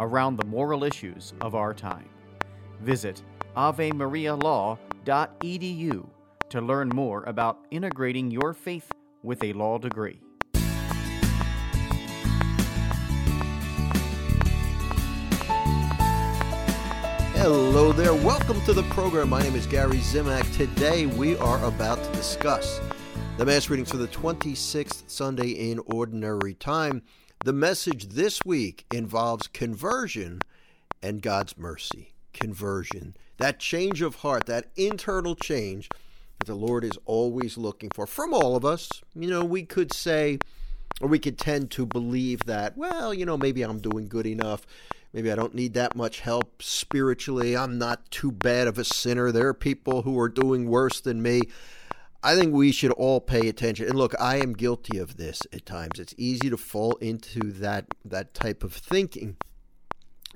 around the moral issues of our time. Visit avemarialaw.edu to learn more about integrating your faith with a law degree. Hello there. Welcome to the program. My name is Gary Zimak. Today we are about to discuss the Mass readings for the 26th Sunday in Ordinary Time. The message this week involves conversion and God's mercy. Conversion. That change of heart, that internal change that the Lord is always looking for from all of us. You know, we could say, or we could tend to believe that, well, you know, maybe I'm doing good enough Maybe I don't need that much help spiritually. I'm not too bad of a sinner. There are people who are doing worse than me. I think we should all pay attention. And look, I am guilty of this at times. It's easy to fall into that that type of thinking.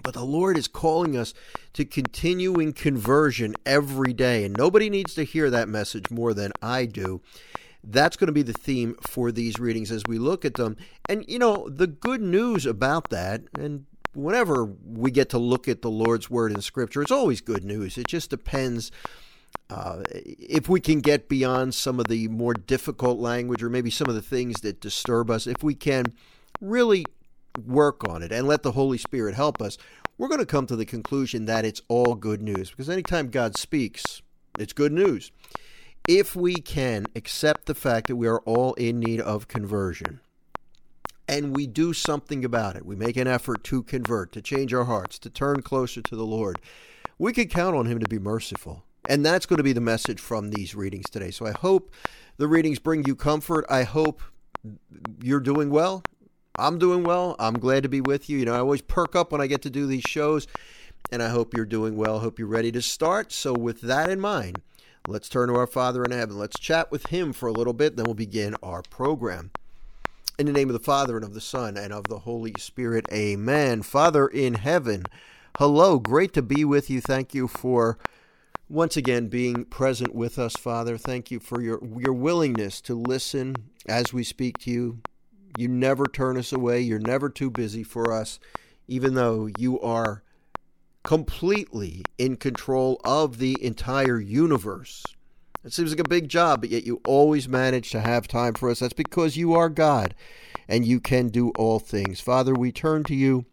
But the Lord is calling us to continuing conversion every day. And nobody needs to hear that message more than I do. That's going to be the theme for these readings as we look at them. And, you know, the good news about that, and whenever we get to look at the Lord's word in Scripture, it's always good news. It just depends uh, if we can get beyond some of the more difficult language or maybe some of the things that disturb us. If we can really work on it and let the Holy Spirit help us, we're going to come to the conclusion that it's all good news because anytime God speaks, it's good news. If we can accept the fact that we are all in need of conversion, and we do something about it. We make an effort to convert, to change our hearts, to turn closer to the Lord. We can count on Him to be merciful. And that's going to be the message from these readings today. So I hope the readings bring you comfort. I hope you're doing well. I'm doing well. I'm glad to be with you. You know, I always perk up when I get to do these shows, and I hope you're doing well. Hope you're ready to start. So, with that in mind, let's turn to our Father in heaven. Let's chat with Him for a little bit, then we'll begin our program. In the name of the Father, and of the Son, and of the Holy Spirit, amen. Father in heaven, hello. Great to be with you. Thank you for once again being present with us, Father. Thank you for your, your willingness to listen as we speak to you. You never turn us away. You're never too busy for us, even though you are completely in control of the entire universe. It seems like a big job, but yet you always manage to have time for us. That's because you are God and you can do all things. Father, we turn to you.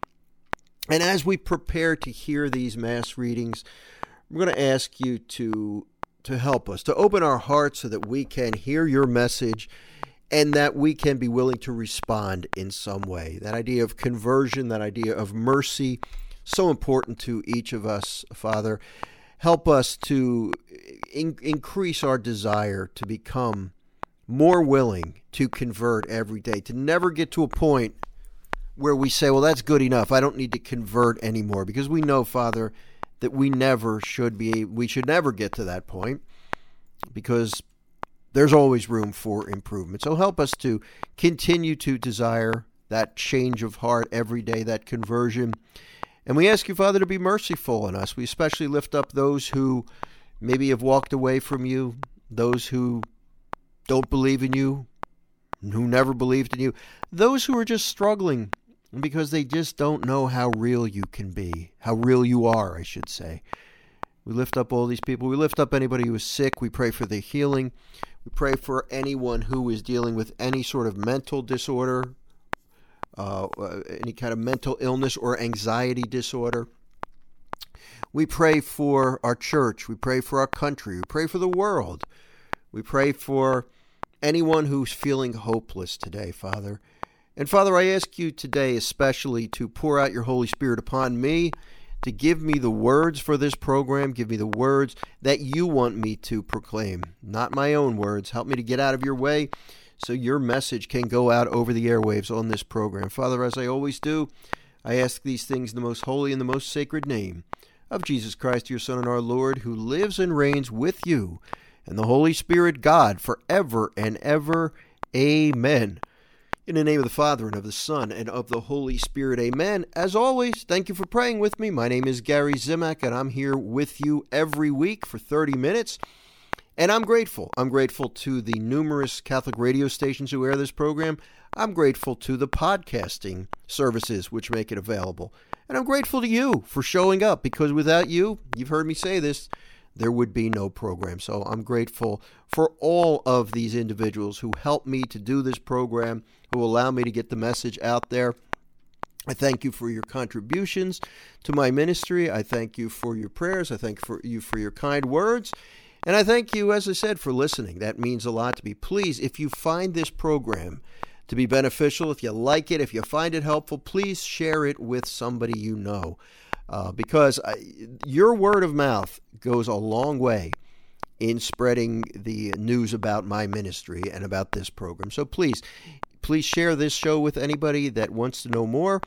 And as we prepare to hear these Mass readings, we're going to ask you to, to help us, to open our hearts so that we can hear your message and that we can be willing to respond in some way. That idea of conversion, that idea of mercy, so important to each of us, Father help us to in- increase our desire to become more willing to convert every day, to never get to a point where we say, well, that's good enough. I don't need to convert anymore because we know, Father, that we never should be, we should never get to that point because there's always room for improvement. So help us to continue to desire that change of heart every day, that conversion and we ask you, Father, to be merciful on us. We especially lift up those who maybe have walked away from you, those who don't believe in you, who never believed in you, those who are just struggling because they just don't know how real you can be, how real you are, I should say. We lift up all these people. We lift up anybody who is sick. We pray for their healing. We pray for anyone who is dealing with any sort of mental disorder, uh, any kind of mental illness or anxiety disorder. We pray for our church. We pray for our country. We pray for the world. We pray for anyone who's feeling hopeless today, Father. And Father, I ask you today especially to pour out your Holy Spirit upon me, to give me the words for this program, give me the words that you want me to proclaim, not my own words. Help me to get out of your way so your message can go out over the airwaves on this program. Father, as I always do, I ask these things in the most holy and the most sacred name of Jesus Christ, your Son and our Lord, who lives and reigns with you and the Holy Spirit, God, forever and ever. Amen. In the name of the Father, and of the Son, and of the Holy Spirit, amen. As always, thank you for praying with me. My name is Gary Zimak, and I'm here with you every week for 30 minutes. And I'm grateful. I'm grateful to the numerous Catholic radio stations who air this program. I'm grateful to the podcasting services which make it available. And I'm grateful to you for showing up because without you, you've heard me say this, there would be no program. So I'm grateful for all of these individuals who help me to do this program, who allow me to get the message out there. I thank you for your contributions to my ministry. I thank you for your prayers. I thank for you for your kind words. And I thank you, as I said, for listening. That means a lot to me. Please, if you find this program to be beneficial, if you like it, if you find it helpful, please share it with somebody you know uh, because I, your word of mouth goes a long way in spreading the news about my ministry and about this program. So please, please share this show with anybody that wants to know more,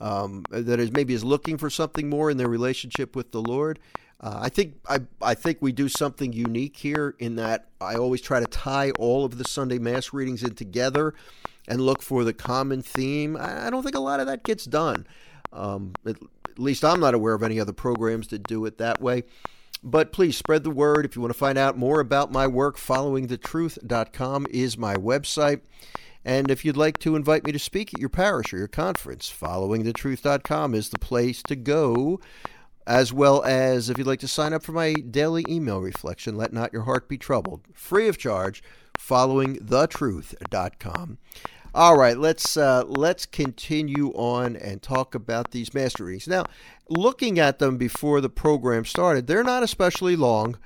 um, that is maybe is looking for something more in their relationship with the Lord. Uh, I think I, I think we do something unique here in that I always try to tie all of the Sunday Mass readings in together and look for the common theme. I, I don't think a lot of that gets done. Um, at least I'm not aware of any other programs that do it that way. But please spread the word. If you want to find out more about my work, followingthetruth.com is my website. And if you'd like to invite me to speak at your parish or your conference, followingthetruth.com is the place to go. As well as if you'd like to sign up for my daily email reflection, Let Not Your Heart Be Troubled, free of charge, followingthetruth.com. All right, let's uh, let's continue on and talk about these Mass readings. Now, looking at them before the program started, they're not especially long.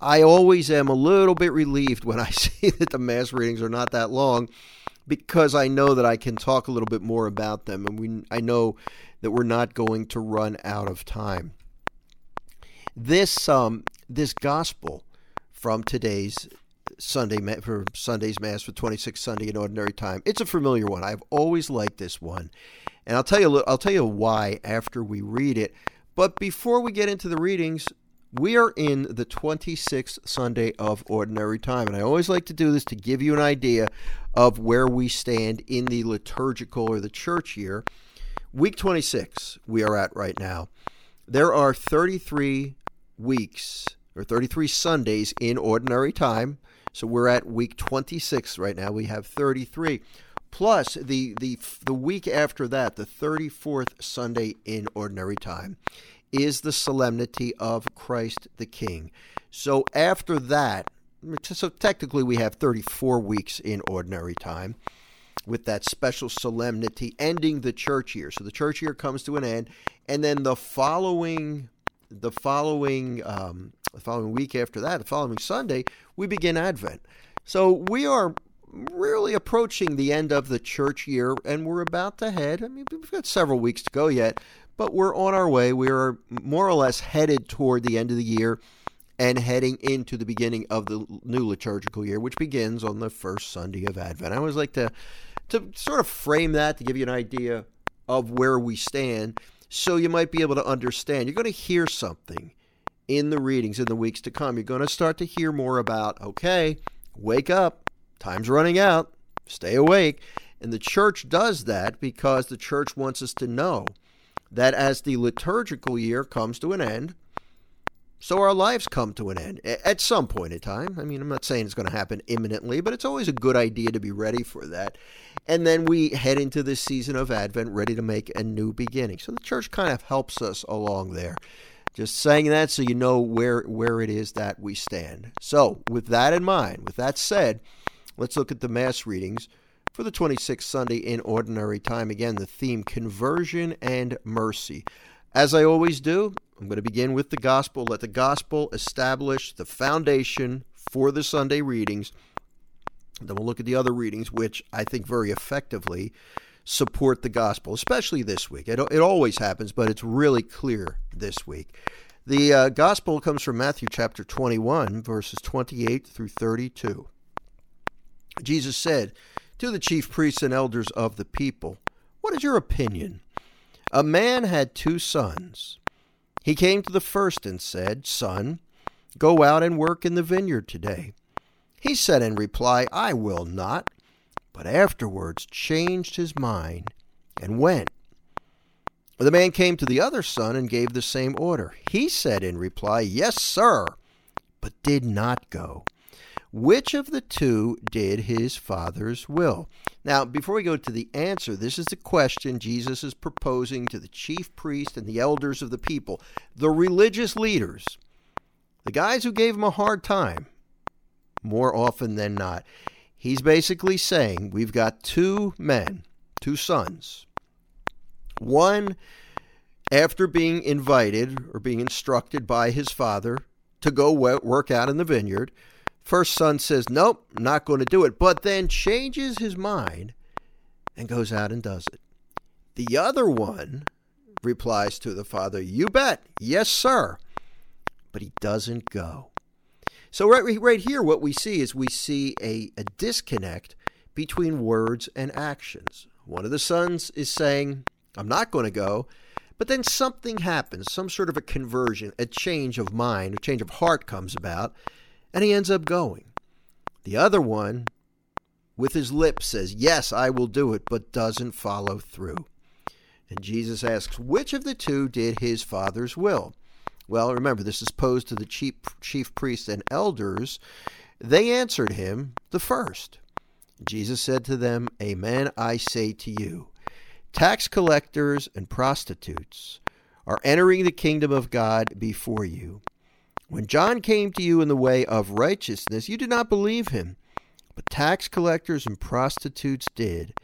I always am a little bit relieved when I see that the mass readings are not that long because I know that I can talk a little bit more about them and we I know that we're not going to run out of time. This um this gospel from today's Sunday for Sunday's Mass for 26 Sunday in Ordinary Time. It's a familiar one. I've always liked this one, and I'll tell you I'll tell you why after we read it. But before we get into the readings, we are in the 26th Sunday of Ordinary Time, and I always like to do this to give you an idea of where we stand in the liturgical or the church year. Week 26, we are at right now. There are 33 weeks or 33 Sundays in Ordinary Time. So we're at week 26 right now. We have 33. Plus the the the week after that, the 34th Sunday in ordinary time is the solemnity of Christ the King. So after that, so technically we have 34 weeks in ordinary time with that special solemnity ending the church year. So the church year comes to an end, and then the following the following um, the following week after that, the following Sunday, we begin Advent. So we are really approaching the end of the church year, and we're about to head. I mean, we've got several weeks to go yet, but we're on our way. We are more or less headed toward the end of the year and heading into the beginning of the new liturgical year, which begins on the first Sunday of Advent. I always like to to sort of frame that to give you an idea of where we stand, so you might be able to understand. You're going to hear something in the readings in the weeks to come. You're going to start to hear more about, okay, wake up, time's running out, stay awake. And the church does that because the church wants us to know that as the liturgical year comes to an end, so our lives come to an end at some point in time. I mean, I'm not saying it's going to happen imminently, but it's always a good idea to be ready for that. And then we head into this season of Advent ready to make a new beginning. So the church kind of helps us along there. Just saying that so you know where where it is that we stand. So, with that in mind, with that said, let's look at the mass readings for the 26th Sunday in ordinary time. Again, the theme conversion and mercy. As I always do, I'm going to begin with the gospel. Let the gospel establish the foundation for the Sunday readings. Then we'll look at the other readings, which I think very effectively support the gospel, especially this week. It, it always happens, but it's really clear this week. The uh, gospel comes from Matthew chapter 21, verses 28 through 32. Jesus said to the chief priests and elders of the people, What is your opinion? A man had two sons. He came to the first and said, Son, go out and work in the vineyard today. He said in reply, I will not, but afterwards changed his mind and went. The man came to the other son and gave the same order. He said in reply, Yes, sir, but did not go. Which of the two did his father's will? Now, before we go to the answer, this is the question Jesus is proposing to the chief priest and the elders of the people, the religious leaders, the guys who gave him a hard time, more often than not. He's basically saying we've got two men, two sons. One, after being invited or being instructed by his father to go work out in the vineyard, First son says, Nope, not going to do it, but then changes his mind and goes out and does it. The other one replies to the father, You bet, yes, sir. But he doesn't go. So, right, right here, what we see is we see a, a disconnect between words and actions. One of the sons is saying, I'm not going to go. But then something happens, some sort of a conversion, a change of mind, a change of heart comes about, and he ends up going. The other one, with his lips, says, Yes, I will do it, but doesn't follow through. And Jesus asks, Which of the two did his father's will? Well, remember, this is posed to the chief, chief priests and elders. They answered him, The first. Jesus said to them, Amen, I say to you. Tax collectors and prostitutes are entering the kingdom of God before you. When John came to you in the way of righteousness, you did not believe him, but tax collectors and prostitutes did.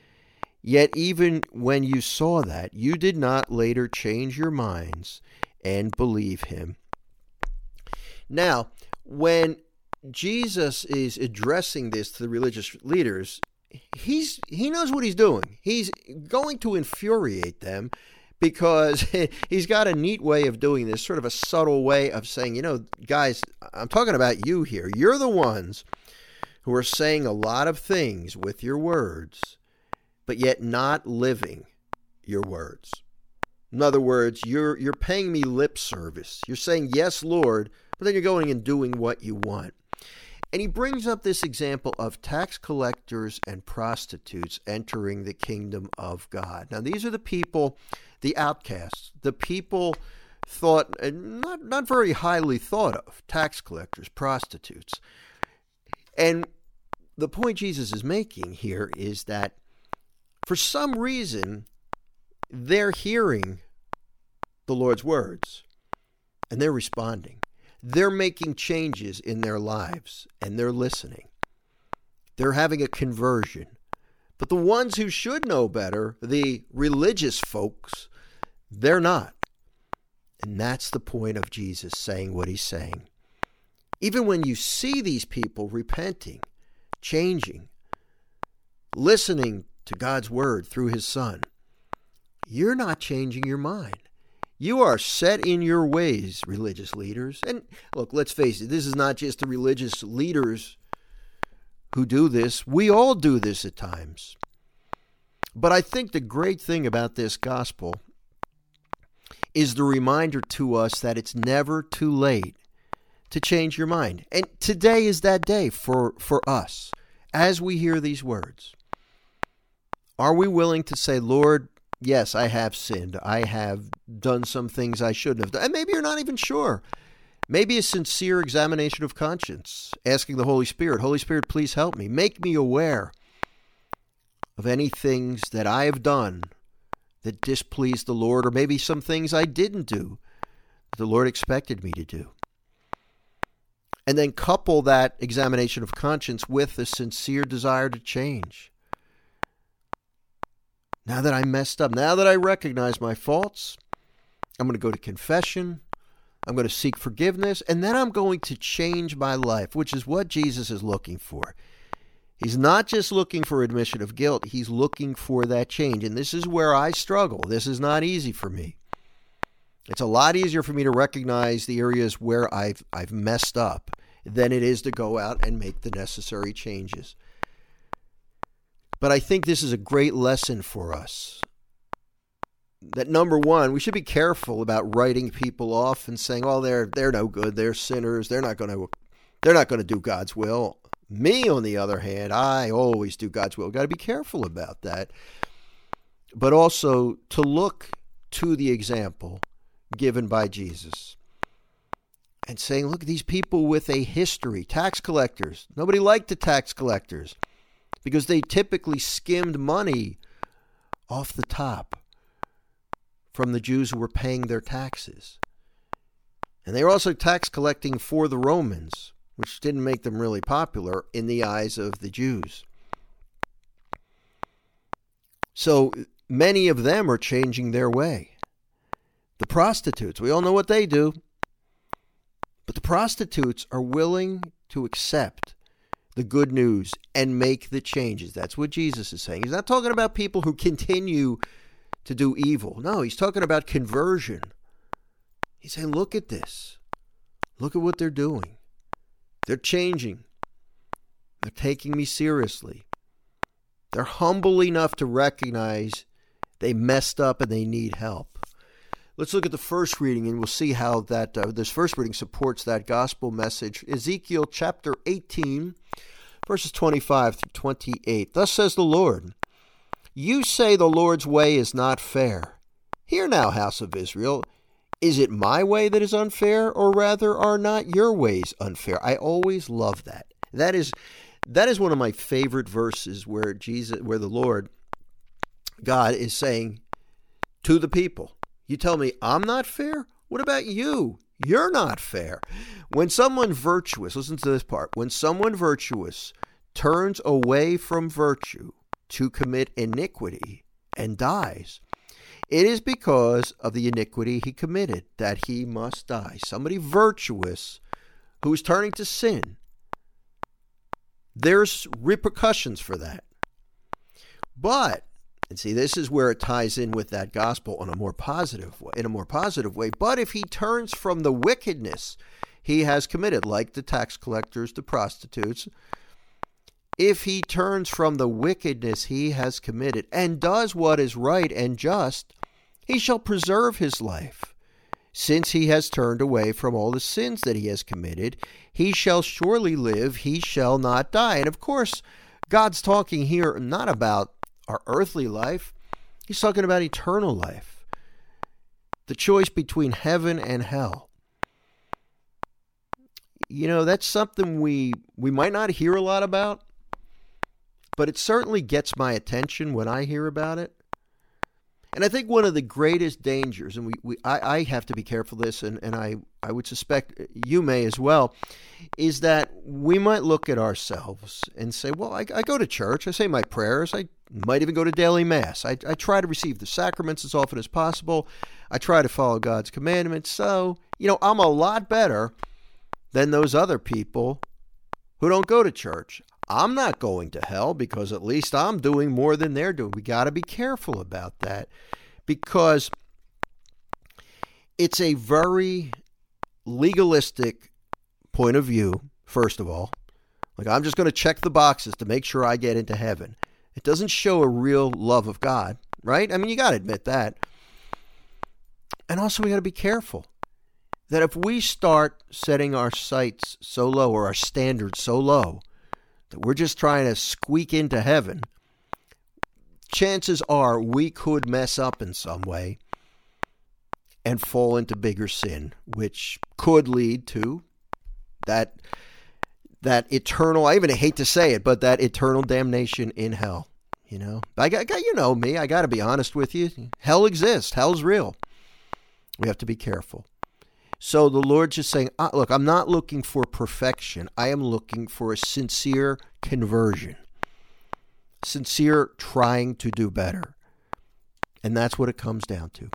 Yet even when you saw that, you did not later change your minds and believe him. Now, when Jesus is addressing this to the religious leaders, he's he knows what he's doing. He's going to infuriate them because he's got a neat way of doing this, sort of a subtle way of saying, you know, guys, I'm talking about you here. You're the ones who are saying a lot of things with your words, but yet not living your words. In other words, you're you're paying me lip service. You're saying yes, Lord, but then you're going and doing what you want. And he brings up this example of tax collectors and prostitutes entering the kingdom of God. Now, these are the people, the outcasts, the people thought, not, not very highly thought of, tax collectors, prostitutes. And the point Jesus is making here is that for some reason, they're hearing the Lord's words and they're responding. They're making changes in their lives and they're listening. They're having a conversion. But the ones who should know better, the religious folks, they're not. And that's the point of Jesus saying what he's saying. Even when you see these people repenting, changing, listening to God's word through his son, you're not changing your mind. You are set in your ways, religious leaders. And look, let's face it, this is not just the religious leaders who do this. We all do this at times. But I think the great thing about this gospel is the reminder to us that it's never too late to change your mind. And today is that day for, for us as we hear these words. Are we willing to say, Lord, yes, I have sinned. I have done some things I shouldn't have done. And maybe you're not even sure. Maybe a sincere examination of conscience, asking the Holy Spirit, Holy Spirit, please help me. Make me aware of any things that I have done that displeased the Lord, or maybe some things I didn't do that the Lord expected me to do. And then couple that examination of conscience with a sincere desire to change. Now that I messed up, now that I recognize my faults, I'm going to go to confession. I'm going to seek forgiveness, and then I'm going to change my life, which is what Jesus is looking for. He's not just looking for admission of guilt, he's looking for that change. And this is where I struggle. This is not easy for me. It's a lot easier for me to recognize the areas where I've I've messed up than it is to go out and make the necessary changes. But I think this is a great lesson for us. That number one, we should be careful about writing people off and saying, "Well, they're they're no good. They're sinners. They're not going to they're not going to do God's will." Me, on the other hand, I always do God's will. Got to be careful about that. But also to look to the example given by Jesus and saying, look, at these people with a history, tax collectors. Nobody liked the tax collectors because they typically skimmed money off the top from the Jews who were paying their taxes. And they were also tax collecting for the Romans which didn't make them really popular in the eyes of the Jews. So many of them are changing their way. The prostitutes, we all know what they do. But the prostitutes are willing to accept the good news and make the changes. That's what Jesus is saying. He's not talking about people who continue to do evil. No, he's talking about conversion. He's saying, look at this. Look at what they're doing. They're changing. They're taking me seriously. They're humble enough to recognize they messed up and they need help. Let's look at the first reading and we'll see how that uh, this first reading supports that gospel message. Ezekiel chapter 18, verses 25 through 28. Thus says the Lord You say the Lord's way is not fair. Hear now, house of Israel. Is it my way that is unfair, or rather are not your ways unfair? I always love that. That is that is one of my favorite verses where Jesus where the Lord God is saying to the people, You tell me I'm not fair? What about you? You're not fair. When someone virtuous, listen to this part, when someone virtuous turns away from virtue to commit iniquity and dies, it is because of the iniquity he committed that he must die. Somebody virtuous who is turning to sin. There's repercussions for that. But and see this is where it ties in with that gospel in a more positive way, in a more positive way. But if he turns from the wickedness he has committed like the tax collectors, the prostitutes, if he turns from the wickedness he has committed and does what is right and just, he shall preserve his life. Since he has turned away from all the sins that he has committed, he shall surely live, he shall not die. And of course, God's talking here not about our earthly life, he's talking about eternal life. The choice between heaven and hell. You know, that's something we we might not hear a lot about, but it certainly gets my attention when I hear about it. And I think one of the greatest dangers, and we, we I, I have to be careful this, and, and I, I would suspect uh, you may as well, is that we might look at ourselves and say, well, I, I go to church, I say my prayers, I might even go to daily mass. I, I try to receive the sacraments as often as possible. I try to follow God's commandments. So, you know, I'm a lot better than those other people who don't go to church. I'm not going to hell because at least I'm doing more than they're doing. We got to be careful about that because it's a very legalistic point of view, first of all. Like, I'm just going to check the boxes to make sure I get into heaven. It doesn't show a real love of God, right? I mean, you got to admit that. And also, we got to be careful that if we start setting our sights so low or our standards so low, we're just trying to squeak into heaven, chances are we could mess up in some way and fall into bigger sin, which could lead to that that eternal I even hate to say it, but that eternal damnation in hell. You know, I got, you know me. I got to be honest with you. Hell exists. Hell's real. We have to be careful. So the Lord's just saying, uh, look, I'm not looking for perfection. I am looking for a sincere conversion, sincere trying to do better. And that's what it comes down to.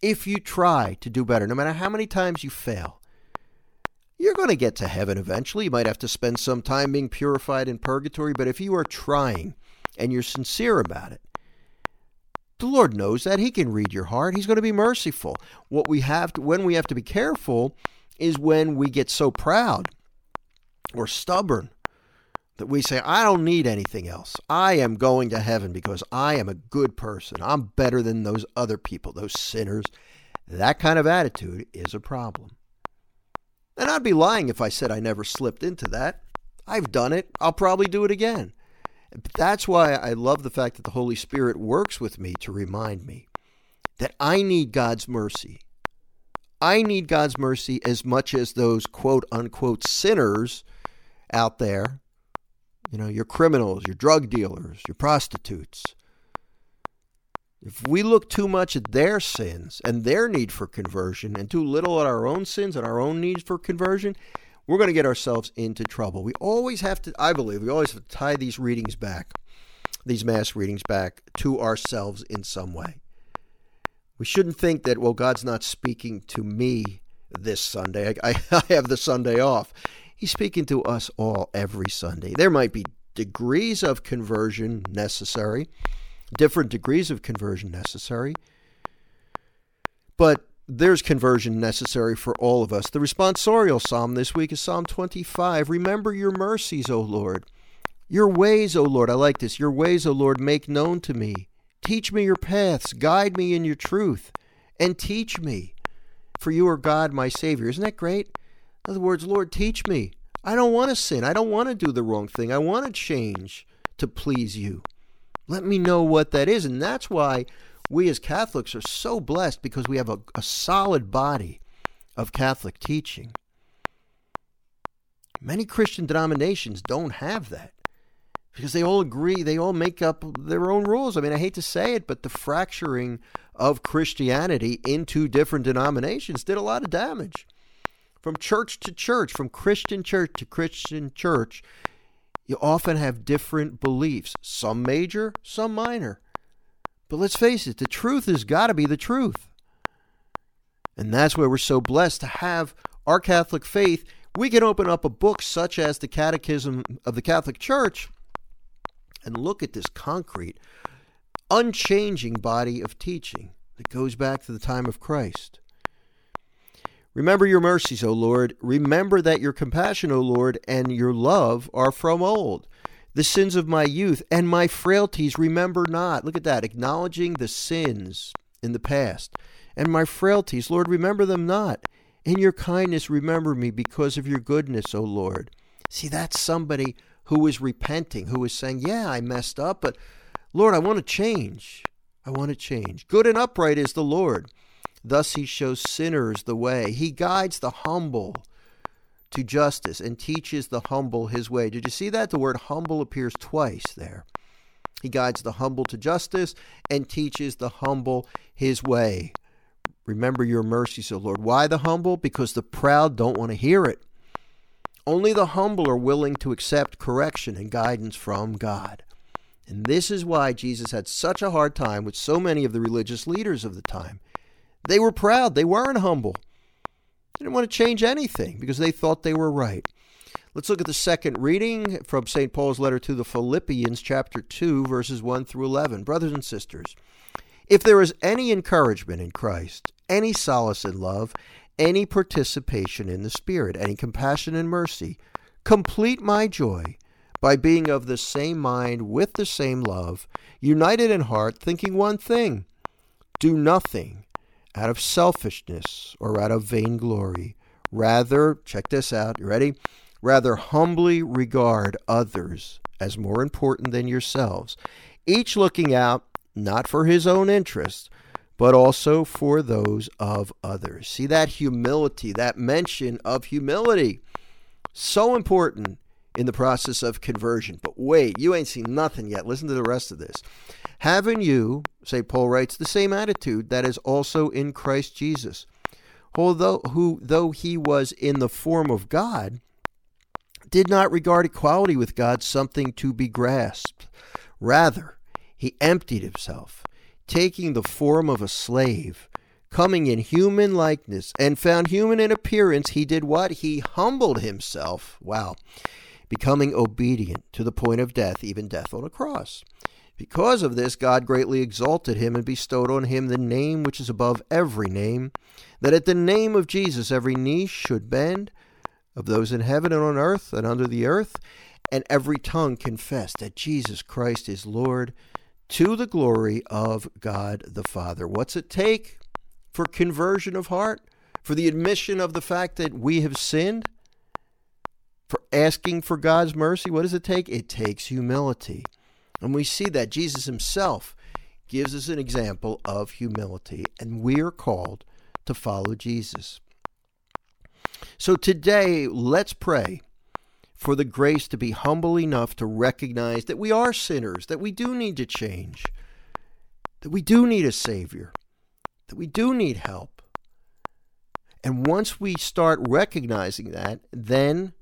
if you try to do better, no matter how many times you fail, you're going to get to heaven eventually. You might have to spend some time being purified in purgatory, but if you are trying and you're sincere about it, the Lord knows that. He can read your heart. He's going to be merciful. What we have to, when we have to be careful is when we get so proud or stubborn that we say, I don't need anything else. I am going to heaven because I am a good person. I'm better than those other people, those sinners. That kind of attitude is a problem. And I'd be lying if I said I never slipped into that. I've done it. I'll probably do it again. That's why I love the fact that the Holy Spirit works with me to remind me that I need God's mercy. I need God's mercy as much as those quote unquote sinners out there. You know, your criminals, your drug dealers, your prostitutes. If we look too much at their sins and their need for conversion and too little at our own sins and our own needs for conversion, we're going to get ourselves into trouble. We always have to, I believe, we always have to tie these readings back, these mass readings back to ourselves in some way. We shouldn't think that, well, God's not speaking to me this Sunday. I, I, have the Sunday off. He's speaking to us all every Sunday. There might be degrees of conversion necessary, different degrees of conversion necessary, but there's conversion necessary for all of us. The responsorial psalm this week is Psalm 25. Remember your mercies, O Lord. Your ways, O Lord, I like this. Your ways, O Lord, make known to me. Teach me your paths, guide me in your truth, and teach me. For you are God, my Savior. Isn't that great? In other words, Lord, teach me. I don't want to sin. I don't want to do the wrong thing. I want to change to please you. Let me know what that is. And that's why we as Catholics are so blessed because we have a, a solid body of Catholic teaching. Many Christian denominations don't have that because they all agree, they all make up their own rules. I mean, I hate to say it, but the fracturing of Christianity into different denominations did a lot of damage. From church to church, from Christian church to Christian church, you often have different beliefs, some major, some minor. But let's face it, the truth has got to be the truth. And that's why we're so blessed to have our Catholic faith. We can open up a book such as the Catechism of the Catholic Church and look at this concrete, unchanging body of teaching that goes back to the time of Christ. Remember your mercies, O Lord. Remember that your compassion, O Lord, and your love are from old the sins of my youth and my frailties remember not. Look at that, acknowledging the sins in the past and my frailties. Lord, remember them not. In your kindness, remember me because of your goodness, O Lord. See, that's somebody who is repenting, who is saying, Yeah, I messed up, but Lord, I want to change. I want to change. Good and upright is the Lord. Thus he shows sinners the way. He guides the humble to justice and teaches the humble his way. Did you see that? The word humble appears twice there. He guides the humble to justice and teaches the humble his way. Remember your mercies, O Lord. Why the humble? Because the proud don't want to hear it. Only the humble are willing to accept correction and guidance from God. And this is why Jesus had such a hard time with so many of the religious leaders of the time. They were proud, they weren't humble. They didn't want to change anything because they thought they were right. Let's look at the second reading from St. Paul's letter to the Philippians, chapter 2, verses 1 through 11. Brothers and sisters, if there is any encouragement in Christ, any solace in love, any participation in the Spirit, any compassion and mercy, complete my joy by being of the same mind with the same love, united in heart, thinking one thing. Do nothing out of selfishness or out of vainglory. Rather, check this out, you ready? Rather humbly regard others as more important than yourselves, each looking out not for his own interest, but also for those of others. See that humility, that mention of humility. So important in the process of conversion. But wait, you ain't seen nothing yet. Listen to the rest of this. Having you, St. Paul writes, the same attitude that is also in Christ Jesus, although who though he was in the form of God, did not regard equality with God something to be grasped. Rather, he emptied himself, taking the form of a slave coming in human likeness and found human in appearance, he did what? He humbled himself. Wow. Becoming obedient to the point of death, even death on a cross. Because of this, God greatly exalted him and bestowed on him the name which is above every name, that at the name of Jesus every knee should bend, of those in heaven and on earth and under the earth, and every tongue confess that Jesus Christ is Lord to the glory of God the Father. What's it take for conversion of heart? For the admission of the fact that we have sinned? For asking for God's mercy? What does it take? It takes humility. And we see that Jesus himself gives us an example of humility, and we are called to follow Jesus. So today, let's pray for the grace to be humble enough to recognize that we are sinners, that we do need to change, that we do need a Savior, that we do need help. And once we start recognizing that, then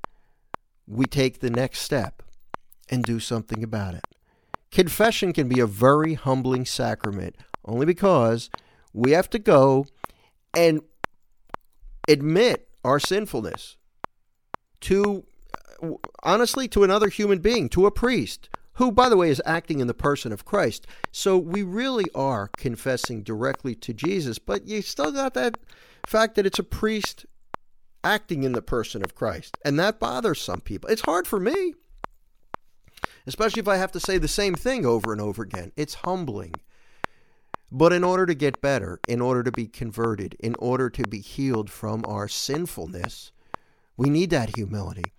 we take the next step and do something about it. Confession can be a very humbling sacrament only because we have to go and admit our sinfulness to uh, honestly to another human being, to a priest, who, by the way, is acting in the person of Christ. So we really are confessing directly to Jesus, but you still got that fact that it's a priest acting in the person of Christ. And that bothers some people. It's hard for me, especially if I have to say the same thing over and over again. It's humbling. But in order to get better, in order to be converted, in order to be healed from our sinfulness, we need that humility.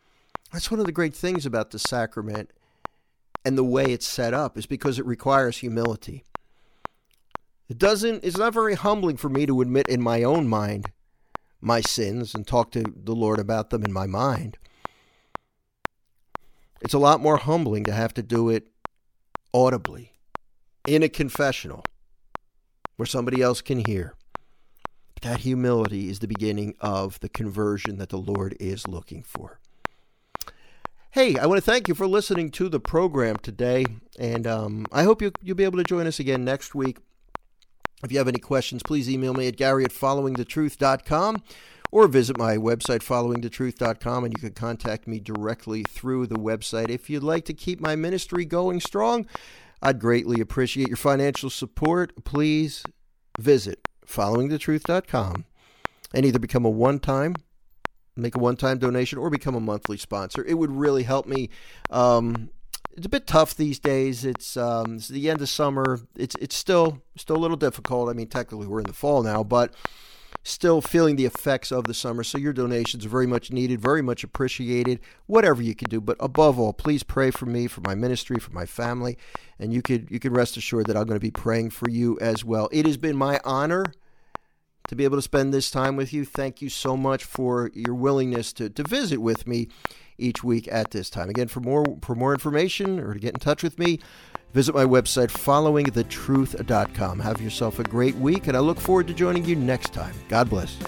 That's one of the great things about the sacrament and the way it's set up is because it requires humility. It doesn't it's not very humbling for me to admit in my own mind my sins and talk to the Lord about them in my mind. It's a lot more humbling to have to do it audibly in a confessional where somebody else can hear. But that humility is the beginning of the conversion that the Lord is looking for. Hey, I want to thank you for listening to the program today, and um, I hope you, you'll be able to join us again next week. If you have any questions, please email me at gary at followingthetruth.com or visit my website, followingthetruth.com, and you can contact me directly through the website. If you'd like to keep my ministry going strong, I'd greatly appreciate your financial support. Please visit followingthetruth.com and either become a one time make a one time donation or become a monthly sponsor. It would really help me. Um, it's a bit tough these days. It's, um, it's the end of summer. It's it's still still a little difficult. I mean, technically we're in the fall now, but still feeling the effects of the summer. So your donations are very much needed, very much appreciated. Whatever you can do, but above all, please pray for me, for my ministry, for my family, and you could you can rest assured that I'm going to be praying for you as well. It has been my honor to be able to spend this time with you. Thank you so much for your willingness to, to visit with me each week at this time. Again, for more for more information or to get in touch with me, visit my website followingthetruth.com. Have yourself a great week and I look forward to joining you next time. God bless.